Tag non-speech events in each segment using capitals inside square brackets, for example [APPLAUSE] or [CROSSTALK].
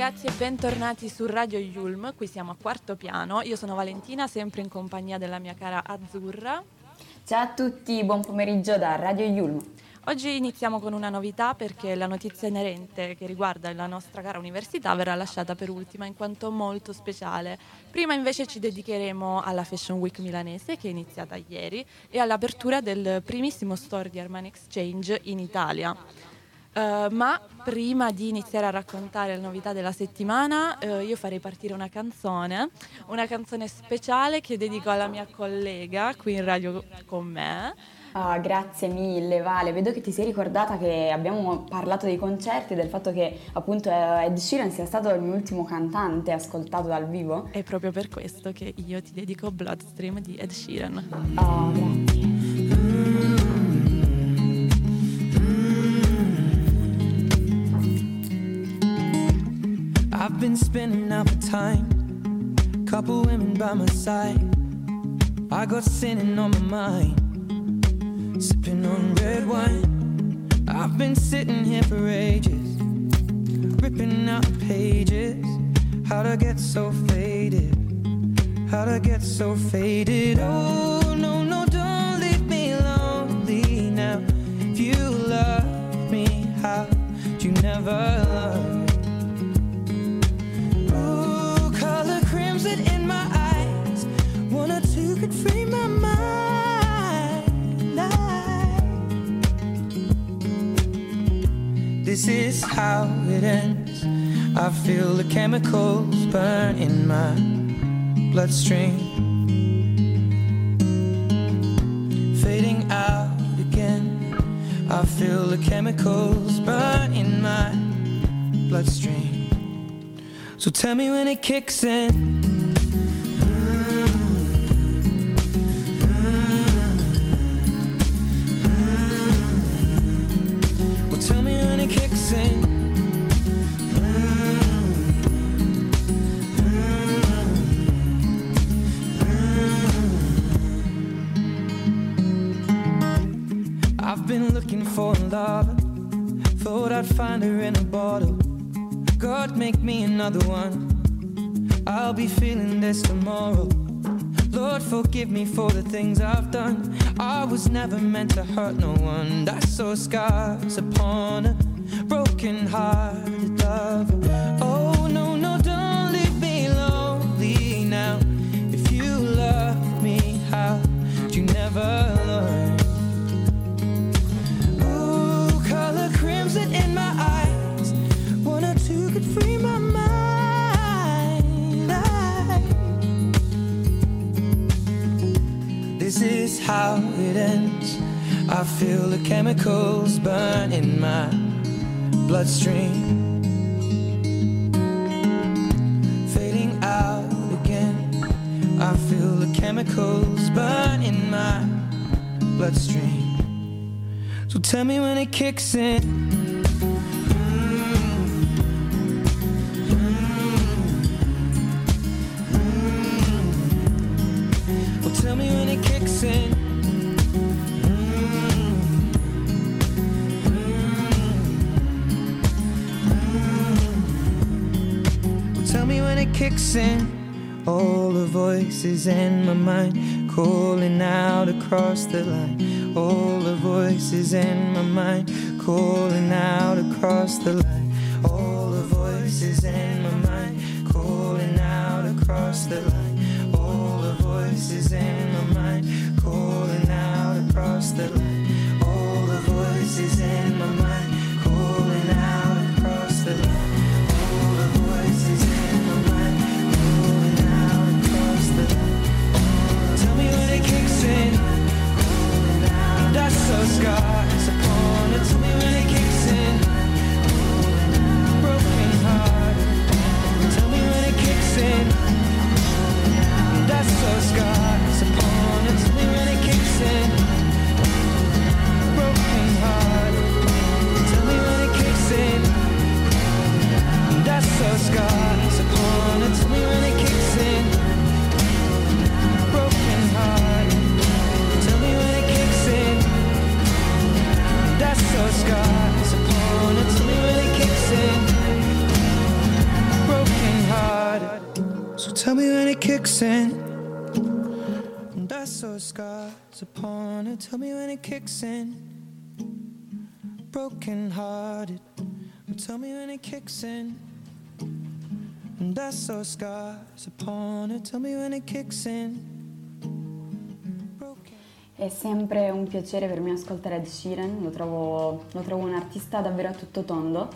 ragazzi e bentornati su Radio Yulm, qui siamo a quarto piano, io sono Valentina, sempre in compagnia della mia cara Azzurra. Ciao a tutti, buon pomeriggio da Radio Yulm. Oggi iniziamo con una novità perché la notizia inerente che riguarda la nostra cara università verrà lasciata per ultima in quanto molto speciale. Prima invece ci dedicheremo alla Fashion Week milanese che è iniziata ieri e all'apertura del primissimo store di Armani Exchange in Italia. Uh, ma prima di iniziare a raccontare le novità della settimana, uh, io farei partire una canzone, una canzone speciale che dedico alla mia collega qui in radio con me. Ah, grazie mille Vale, vedo che ti sei ricordata che abbiamo parlato dei concerti e del fatto che appunto Ed Sheeran sia stato il mio ultimo cantante ascoltato dal vivo. È proprio per questo che io ti dedico Bloodstream di Ed Sheeran. Ah, grazie. I've been spending out my time, couple women by my side. I got sinning on my mind. sipping on red wine. I've been sitting here for ages, ripping out pages. How'd I get so faded? How'd I get so faded? Oh, no, no, don't leave me lonely now. If you love me, how'd you never love? Color in my eyes. One or two could free my mind. This is how it ends. I feel the chemicals burn in my bloodstream. Fading out again. I feel the chemicals burn in my bloodstream. So tell me when it kicks in. Forgive me for the things I've done. I was never meant to hurt no one. I saw scars upon a broken hearted lover. Feel the chemicals burn in my bloodstream. Fading out again. I feel the chemicals burn in my bloodstream. So tell me when it kicks in. When it kicks in. All the voices in my mind calling out across the line. All the voices in my mind calling out across the line. sky. It kicks in. Broken hearted. Tell me when it kicks in. And I saw scars upon her. Tell me when it kicks in. È sempre un piacere per me ascoltare Ed Sheeran, lo trovo, lo trovo un artista davvero a tutto tondo.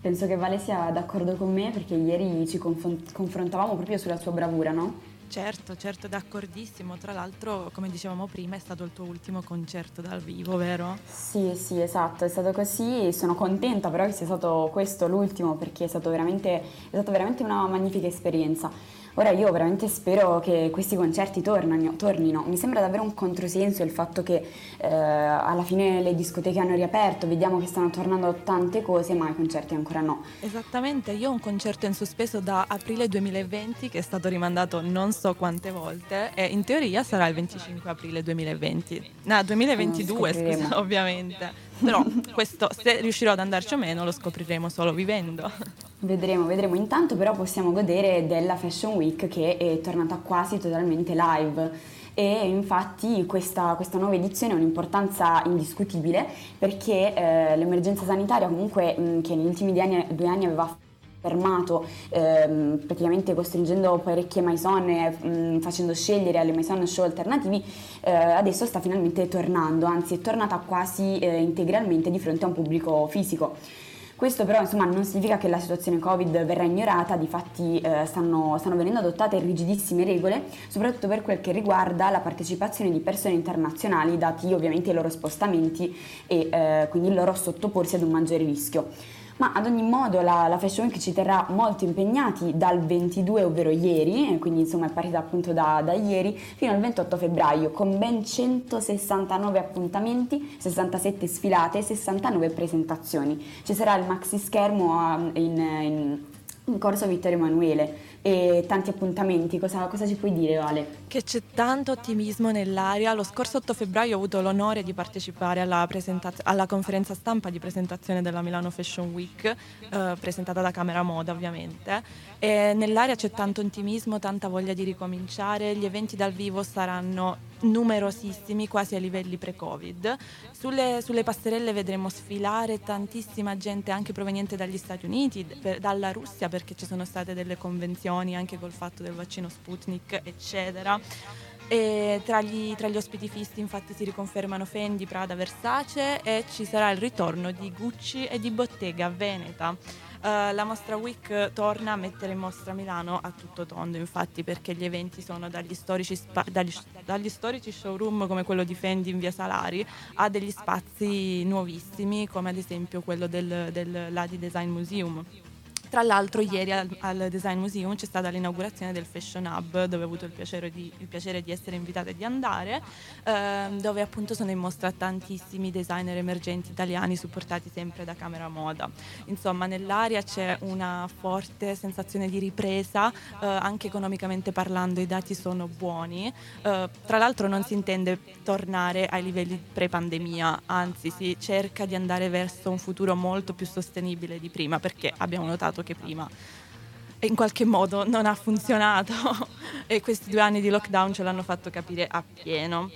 Penso che Vale sia d'accordo con me perché ieri ci confron- confrontavamo proprio sulla sua bravura, no? Certo, certo, d'accordissimo. Tra l'altro, come dicevamo prima, è stato il tuo ultimo concerto dal vivo, vero? Sì, sì, esatto, è stato così. Sono contenta però che sia stato questo l'ultimo perché è, veramente, è stata veramente una magnifica esperienza. Ora io veramente spero che questi concerti tornano, tornino. Mi sembra davvero un controsenso il fatto che eh, alla fine le discoteche hanno riaperto, vediamo che stanno tornando tante cose, ma i concerti ancora no. Esattamente, io ho un concerto in sospeso da aprile 2020 che è stato rimandato non so quante volte e in teoria sarà il 25 aprile 2020. No, 2022, scusa, [LAUGHS] ovviamente. Però questo, se riuscirò ad andarci o meno, lo scopriremo solo vivendo. Vedremo, vedremo. Intanto però possiamo godere della Fashion Week che è tornata quasi totalmente live e infatti questa, questa, nuova edizione ha un'importanza indiscutibile perché eh, l'emergenza sanitaria comunque mh, che negli ultimi anni, due anni aveva fermato ehm, praticamente costringendo parecchie maison e mh, facendo scegliere alle maison show alternativi eh, adesso sta finalmente tornando anzi è tornata quasi eh, integralmente di fronte a un pubblico fisico. Questo però insomma, non significa che la situazione Covid verrà ignorata, difatti eh, stanno, stanno venendo adottate rigidissime regole, soprattutto per quel che riguarda la partecipazione di persone internazionali, dati ovviamente i loro spostamenti e eh, quindi il loro sottoporsi ad un maggiore rischio ma ad ogni modo la, la, Fashion Week ci terrà molto impegnati dal 22, ovvero ieri, quindi insomma è partita appunto da, da, ieri, fino al 28 febbraio, con ben 169 appuntamenti, 67 sfilate e 69 presentazioni. Ci sarà il maxi schermo um, in, in in corso Vittorio Emanuele e tanti appuntamenti. Cosa, cosa, ci puoi dire, Vale? Che c'è tanto ottimismo nell'aria. Lo scorso 8 febbraio ho avuto l'onore di partecipare alla, alla conferenza stampa di presentazione della Milano Fashion Week, eh, presentata da Camera Moda ovviamente. E nell'aria c'è tanto ottimismo, tanta voglia di ricominciare. Gli eventi dal vivo saranno numerosissimi, quasi a livelli pre-Covid. Sulle, sulle passerelle vedremo sfilare tantissima gente anche proveniente dagli Stati Uniti, per, dalla Russia perché ci sono state delle convenzioni anche col fatto del vaccino Sputnik, eccetera. Tra gli, tra gli ospiti fissi infatti si riconfermano Fendi, Prada, Versace e ci sarà il ritorno di Gucci e di Bottega Veneta. Uh, la Mostra Week torna a mettere in mostra Milano a tutto tondo, infatti, perché gli eventi sono dagli storici, spa- dagli, dagli storici, showroom come quello di Fendi in via Salari a degli spazi nuovissimi, come ad esempio quello del, del Ladi Design Museum. Tra l'altro ieri al, al, Design Museum c'è stata l'inaugurazione del Fashion Hub dove ho avuto il piacere di, il piacere di essere invitata e di andare, ehm, dove appunto sono in mostra tantissimi designer emergenti italiani supportati sempre da Camera Moda. Insomma nell'aria c'è una forte sensazione di ripresa, eh, anche economicamente parlando i dati sono buoni. Eh, tra l'altro non si intende tornare ai livelli pre-pandemia, anzi si cerca di andare verso un futuro molto più sostenibile di prima perché abbiamo notato che prima in qualche modo non ha funzionato [LAUGHS] e questi due anni di lockdown ce l'hanno fatto capire appieno.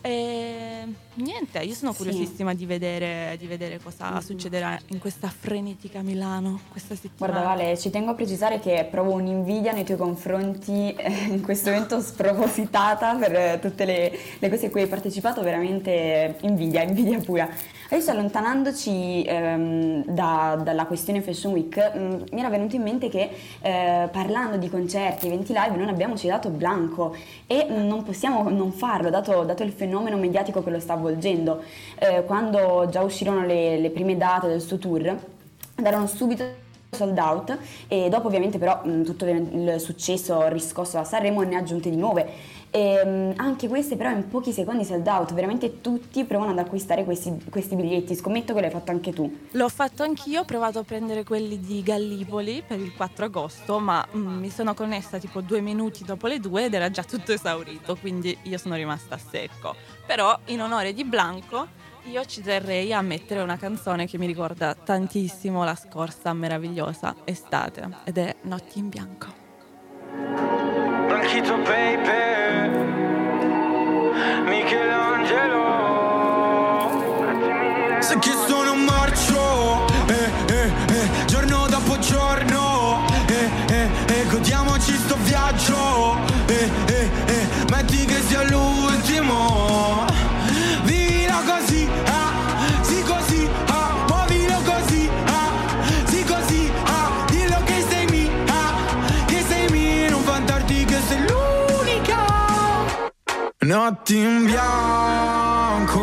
E niente, io sono curiosissima sì. di, vedere, di, vedere, cosa mm-hmm. succederà in questa frenetica Milano questa settimana. Guarda Vale, ci tengo a precisare che provo un'invidia nei tuoi confronti eh, in questo momento spropositata per tutte le, le cose a cui hai partecipato, veramente invidia, invidia pura. Adesso allontanandoci ehm, da, dalla questione Fashion Week, mh, mm, mi era venuto in mente che eh, parlando di concerti, eventi live, non abbiamo citato Blanco e non possiamo non farlo, dato, dato il fenomeno mediatico che lo sta avvolgendo. Eh, quando già uscirono le, le prime date del suo tour, andarono subito sold out e dopo ovviamente però mh, tutto il successo riscosso da Sanremo ne ha aggiunte di nuove e, um, anche queste però in pochi secondi sold out, veramente tutti provano ad acquistare questi, questi, biglietti, scommetto che l'hai fatto anche tu. L'ho fatto anch'io, ho provato a prendere quelli di Gallipoli per il 4 agosto, ma mm, mi sono connessa tipo due minuti dopo le due ed era già tutto esaurito, quindi io sono rimasta a secco. Però in onore di Blanco io ci terrei a mettere una canzone che mi ricorda tantissimo la scorsa meravigliosa estate ed è Notti in bianco. Chito baby. Michelangelo. Se che sono un marcio eh, eh, eh, Giorno dopo giorno eh, Godiamoci sto viaggio eh, eh, eh, Metti che sia l'ultimo. Vivila così ah, Sì così ah, Muovilo così ah, Sì così ah, Dillo che sei mia Che sei mia Non vantarti che sei l'unica. Notti in bianco.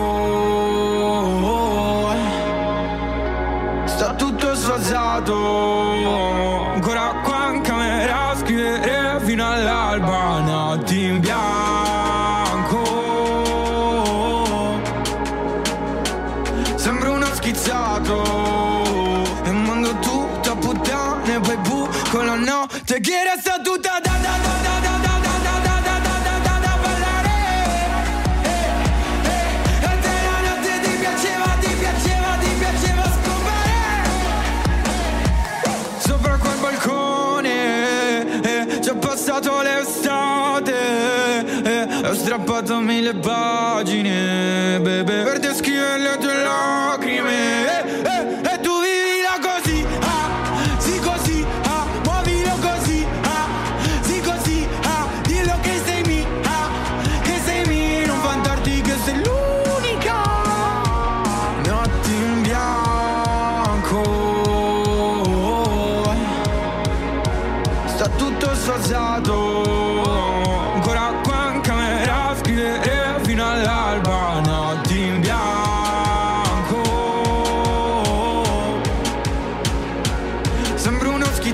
Sta tutto sfasato la notte Che resta tutta da da da da da da da da da da da da da da ballare Eh, eh, A te la notte ti piaceva, ti piaceva, ti piaceva scopare Sopra quel balcone eh, Ci ho passato l'estate eh, Ho strappato mille pagine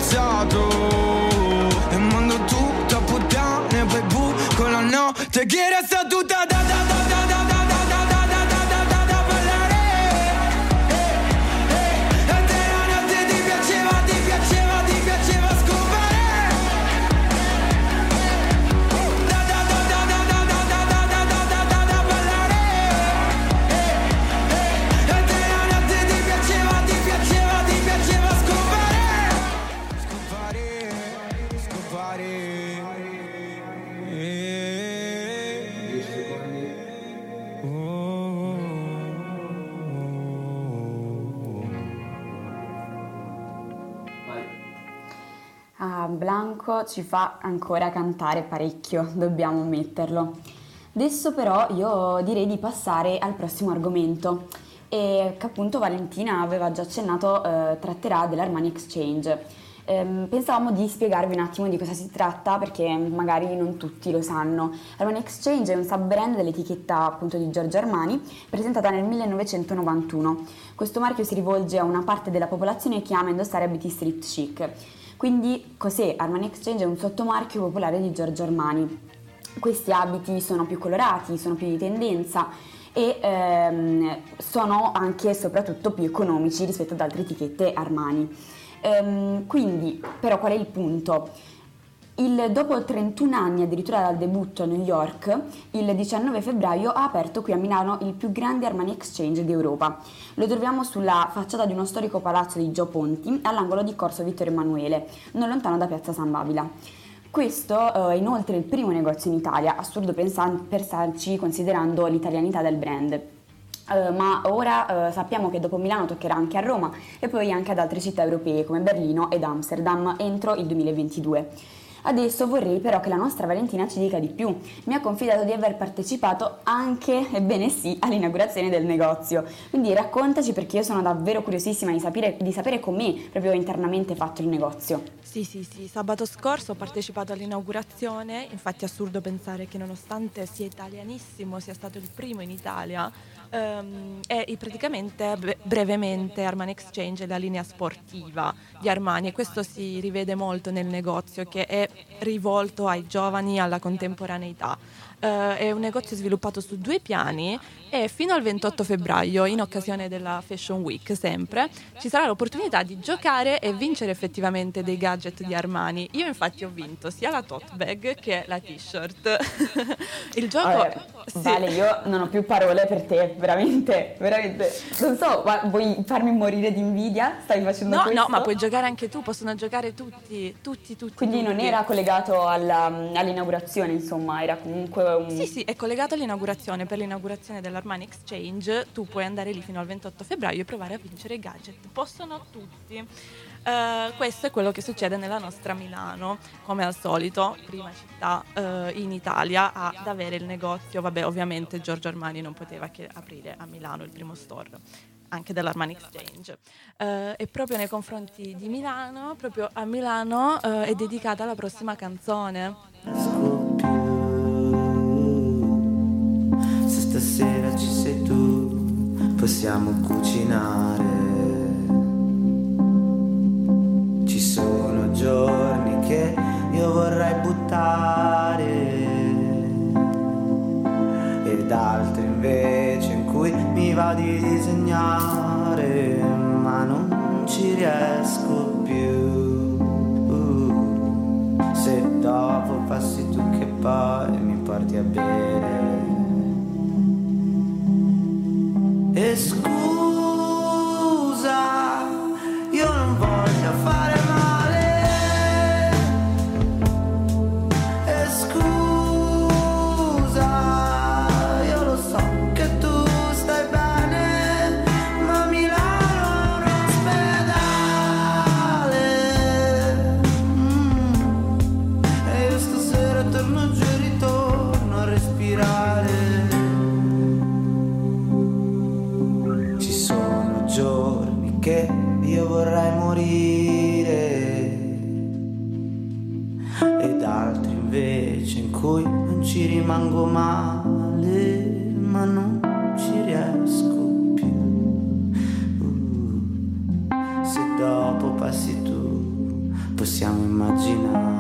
iniziato. E mando tutto a puttane poi buco la notte che era stato Ah, Blanco ci fa ancora cantare parecchio, dobbiamo ammetterlo. Adesso però io direi di passare al prossimo argomento e che appunto Valentina aveva già accennato eh, tratterà dell'Armani Exchange. Ehm, pensavamo di spiegarvi un attimo di cosa si tratta perché magari non tutti lo sanno. Armani Exchange è un sub-brand dell'etichetta appunto di Giorgio Armani presentata nel 1991. Questo marchio si rivolge a una parte della popolazione che ama indossare abiti street chic. Quindi cos'è? Armani Exchange è un sottomarchio popolare di Giorgio Armani. Questi abiti sono più colorati, sono più di tendenza e ehm, sono anche e soprattutto più economici rispetto ad altre etichette Armani. Ehm, quindi, però, qual è il punto? Il- dopo 31 anni addirittura dal debutto a New York, il 19 febbraio ha aperto qui a Milano il più grande Armani Exchange d'Europa. Lo troviamo sulla facciata di uno storico palazzo di Gio Ponti, all'angolo di Corso Vittorio Emanuele, non lontano da Piazza San Babila. Questo eh, è inoltre il primo negozio in Italia, assurdo pensarci considerando l'italianità del brand. Eh, ma ora eh, sappiamo che dopo Milano toccherà anche a Roma e poi anche ad altre città europee come Berlino ed Amsterdam entro il 2022. Adesso vorrei però che la nostra Valentina ci dica di più. Mi ha confidato di aver partecipato anche, ebbene sì, all'inaugurazione del negozio. Quindi raccontaci perché io sono davvero curiosissima di sapere, di sapere com'è proprio internamente fatto il negozio. Sì, sì, sì, sabato scorso ho partecipato all'inaugurazione, infatti è assurdo pensare che nonostante sia italianissimo, sia stato il primo in Italia, ehm, è praticamente bre- brevemente Armani Exchange è la linea sportiva di Armani e questo si rivede molto nel negozio che è rivolto ai giovani, alla contemporaneità. Eh, è un negozio sviluppato su due piani e fino al 28 febbraio, in occasione della Fashion Week sempre, ci sarà l'opportunità di giocare e vincere effettivamente dei gadget di Armani. Io infatti ho vinto sia la tote bag che la t-shirt. [LAUGHS] Il gioco... Vabbè, sì. Vale, io non ho più parole per te, veramente, veramente. Non so, vuoi farmi morire di invidia? Stai facendo no, questo? No, ma puoi giocare anche tu, possono giocare tutti, tutti, tutti. Quindi tutti. non era collegato alla, all'inaugurazione, insomma, era comunque un... Sì, sì, è collegato all'inaugurazione. Per l'inaugurazione dell'Armani Exchange tu puoi andare lì fino al 28 febbraio e provare a vincere i gadget. Possono tutti. Uh, questo è quello che succede nella nostra Milano, come al solito, prima città uh, in Italia ad avere il negozio. Vabbè, ovviamente Giorgio Armani non poteva che aprire a Milano il primo store anche dell'Armani Exchange. Uh, e proprio nei confronti di Milano, proprio a Milano, è dedicata la prossima canzone. Possiamo cucinare e male, ma non ci riesco più. Uh, se dopo passi tu, possiamo immaginare.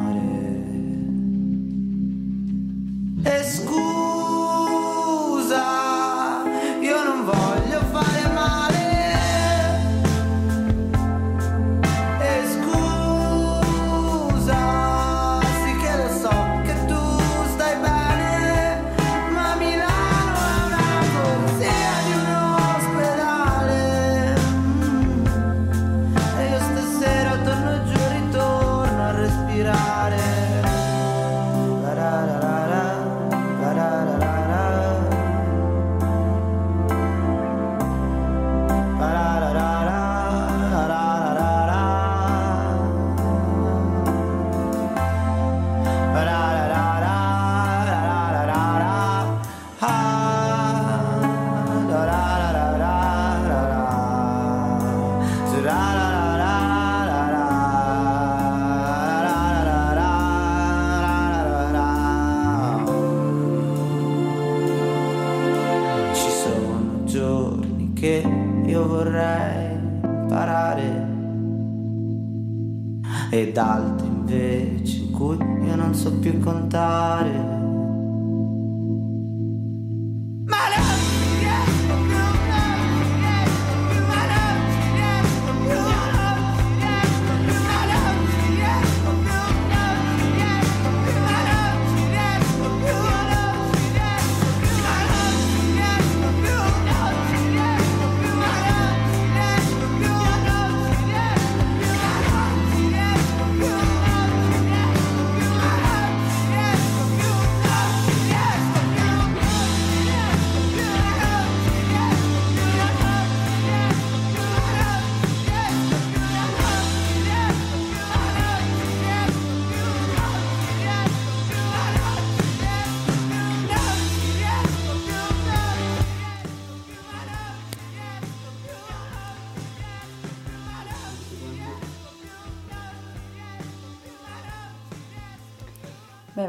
Ed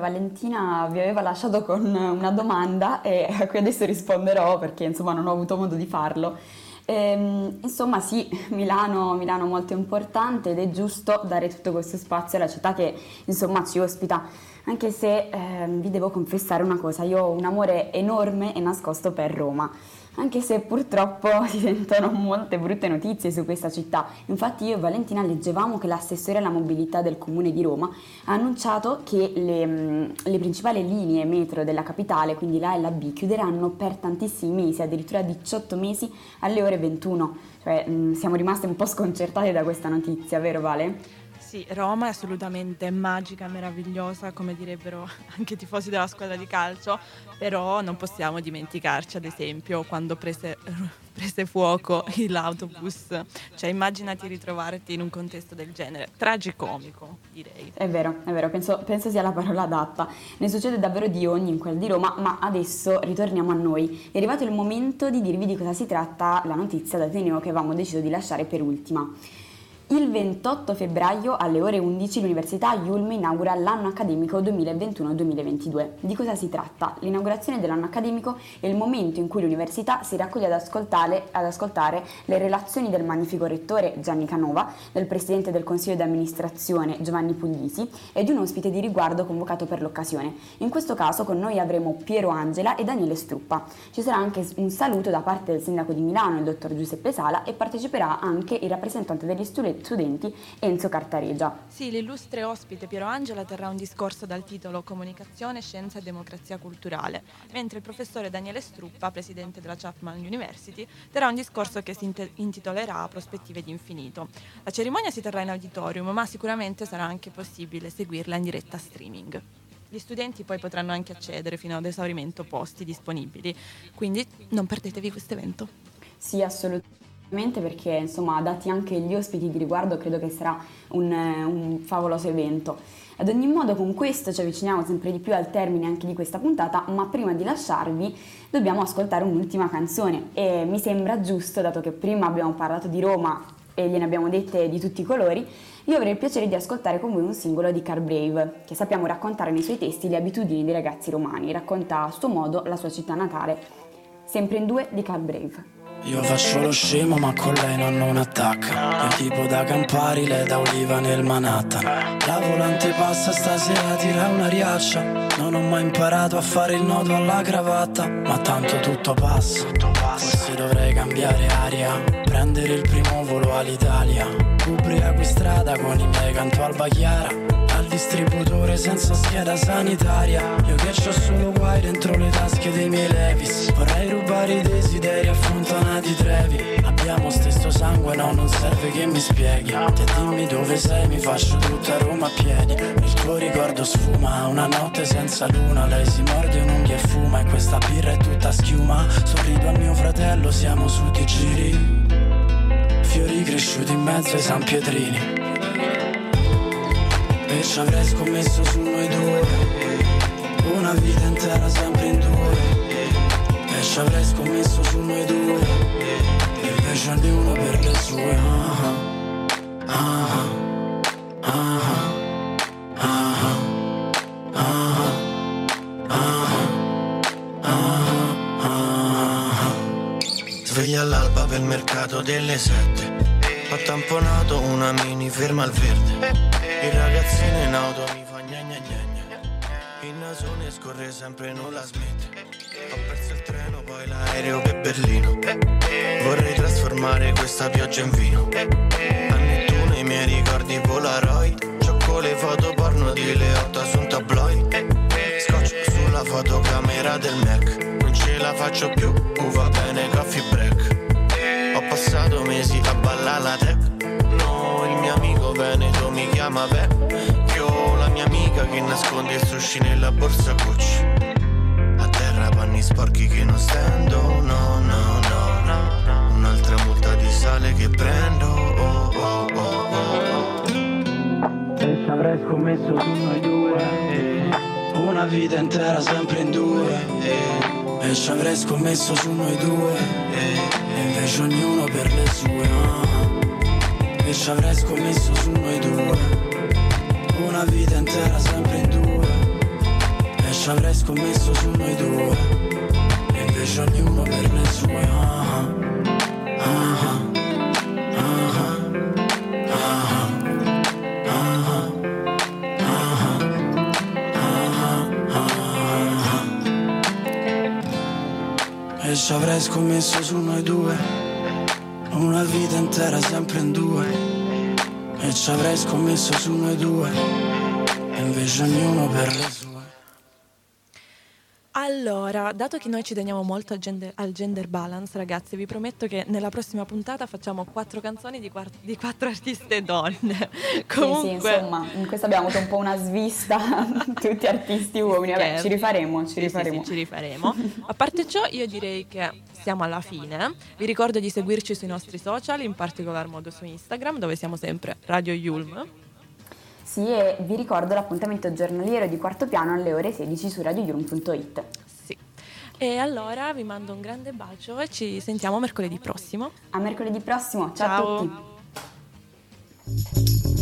Valentina vi aveva lasciato con una domanda e a cui adesso risponderò perché insomma non ho avuto modo di farlo. Ehm, insomma sì, Milano, Milano molto importante ed è giusto dare tutto questo spazio alla città che insomma ci ospita anche se eh, vi devo confessare una cosa, io ho un amore enorme e nascosto per Roma anche se purtroppo [LAUGHS] si sentono molte brutte notizie su questa città. Infatti io e Valentina leggevamo che l'assessore alla mobilità del comune di Roma ha annunciato che le, mm, le principali linee metro della capitale, quindi la e la B, chiuderanno per tantissimi mesi, addirittura 18 mesi alle ore 21. Cioè mm, siamo rimasti un po' sconcertati da questa notizia, vero Vale? Sì, Roma è assolutamente magica, meravigliosa, come direbbero [LAUGHS] anche i tifosi della squadra di calcio, però non possiamo dimenticarci, ad esempio, quando prese, [LAUGHS] prese fuoco l'autobus. Cioè, immaginati ritrovarti in un contesto del genere. Tragicomico, direi. È vero, è vero, penso, penso sia la parola adatta. Ne succede davvero di ogni in quel di Roma, ma adesso ritorniamo a noi. È arrivato il momento di dirvi di cosa si tratta la notizia d'Ateneo che avevamo deciso di lasciare per ultima. Il 28 febbraio alle ore 11 l'Università Yulm inaugura l'anno accademico 2021-2022. Di cosa si tratta? L'inaugurazione dell'anno accademico è il momento in cui l'università si raccoglie ad ascoltare, ad ascoltare le relazioni del magnifico rettore Gianni Canova, del presidente del consiglio di amministrazione Giovanni Puglisi e di un ospite di riguardo convocato per l'occasione. In questo caso con noi avremo Piero Angela e Daniele Struppa. Ci sarà anche un saluto da parte del sindaco di Milano, il dottor Giuseppe Sala, e parteciperà anche il rappresentante degli studenti studenti Enzo Cartaregia. Sì, l'illustre ospite Piero Angela terrà un discorso dal titolo Comunicazione, Scienza e Democrazia Culturale, mentre il professore Daniele Struppa, presidente della Chapman University, terrà un discorso che si intitolerà Prospettive di infinito. La cerimonia si terrà in auditorium, ma sicuramente sarà anche possibile seguirla in diretta streaming. Gli studenti poi potranno anche accedere fino ad esaurimento posti disponibili, quindi non perdetevi questo evento. Sì, assolutamente perché insomma dati anche gli ospiti di riguardo credo che sarà un, un, favoloso evento. Ad ogni modo con questo ci avviciniamo sempre di più al termine anche di questa puntata, ma prima di lasciarvi dobbiamo ascoltare un'ultima canzone e mi sembra giusto, dato che prima abbiamo parlato di Roma e gliene abbiamo dette di tutti i colori, io avrei il piacere di ascoltare con voi un singolo di Car Brave, che sappiamo raccontare nei suoi testi le abitudini dei ragazzi romani, racconta a suo modo la sua città natale. Sempre in due di Car Brave. Io faccio lo scemo ma con lei non, non attacca. Il tipo da Campari, lei da Oliva nel Manhattan. La volante passa stasera, tira una riaccia Non ho mai imparato a fare il nodo alla cravatta Ma tanto tutto passa. Forse dovrei cambiare aria Prendere il primo volo all'Italia. Ubriaco in strada con i miei canto alba chiara distributore senza scheda sanitaria. Io che ho solo guai dentro le tasche dei miei levis. Vorrei rubare i desideri affrontanati trevi. Abbiamo stesso sangue, no, non serve che mi spieghi. Te dimmi dove sei, mi faccio tutta Roma a piedi. Il tuo ricordo sfuma, una notte senza luna. Lei si morde un'unghia e fuma E questa birra è tutta schiuma. Sorrido a mio fratello, siamo su di giri. Fiori cresciuti in mezzo ai San Pietrini ci avrei scommesso su noi due. Una vita intera sempre in due. E ci avrei scommesso su noi due. Invece ognuno per le sue. Ah ah ah ah ah Sveglia all'alba per mercato delle sette. Ho tamponato una mini ferma al verde il ragazzino in auto mi fa gna gna gna gna. Il nasone scorre sempre non la smette. Ho perso il treno poi l'aereo per Berlino. Vorrei trasformare questa pioggia in vino. A Nettuno i miei ricordi Polaroid Ciocco le foto porno di Leotta su un tabloid. Scotch sulla fotocamera del Mac. Non ce la faccio più, uh, va bene coffee break. Ho passato mesi a ballare la trap Veneto mi chiama La mia amica che nasconde il sushi nella borsa Gucci A terra panni sporchi che non stendo No, no, no, no Un'altra multa di sale che prendo Oh, oh, oh, oh, E ci avrei scommesso su noi due eh. Una vita intera sempre in due eh. E ci avrei scommesso su noi due eh. E invece ognuno per le sue oh che ci avrei scommesso su noi due una vita intera sempre in due E ci avrei scommesso su noi due E invece ognuno per le sue ah, ah, E ci avrei scommesso su noi due Una vita intera sempre in due E ci avrei scommesso su noi due e invece ognuno per le sue allora, dato che noi ci teniamo molto al gender, al gender, balance, ragazzi, vi prometto che nella prossima puntata facciamo quattro canzoni di, quattro, di quattro artiste donne. Comunque... Sì, sì, [LAUGHS] insomma, in questo abbiamo avuto un po' una svista, [LAUGHS] tutti artisti uomini. Vabbè, ci rifaremo, ci sì, rifaremo. Sì, ci rifaremo. A parte ciò, io direi che siamo alla fine. Vi ricordo di seguirci sui nostri social, in particolar modo su Instagram, dove siamo sempre Radio Yulm. Sì, e vi ricordo l'appuntamento giornaliero di quarto piano alle ore 16 su radioyurm.it. Sì. E allora vi mando un grande bacio e ci sentiamo mercoledì prossimo. A mercoledì prossimo, ciao, ciao. a tutti.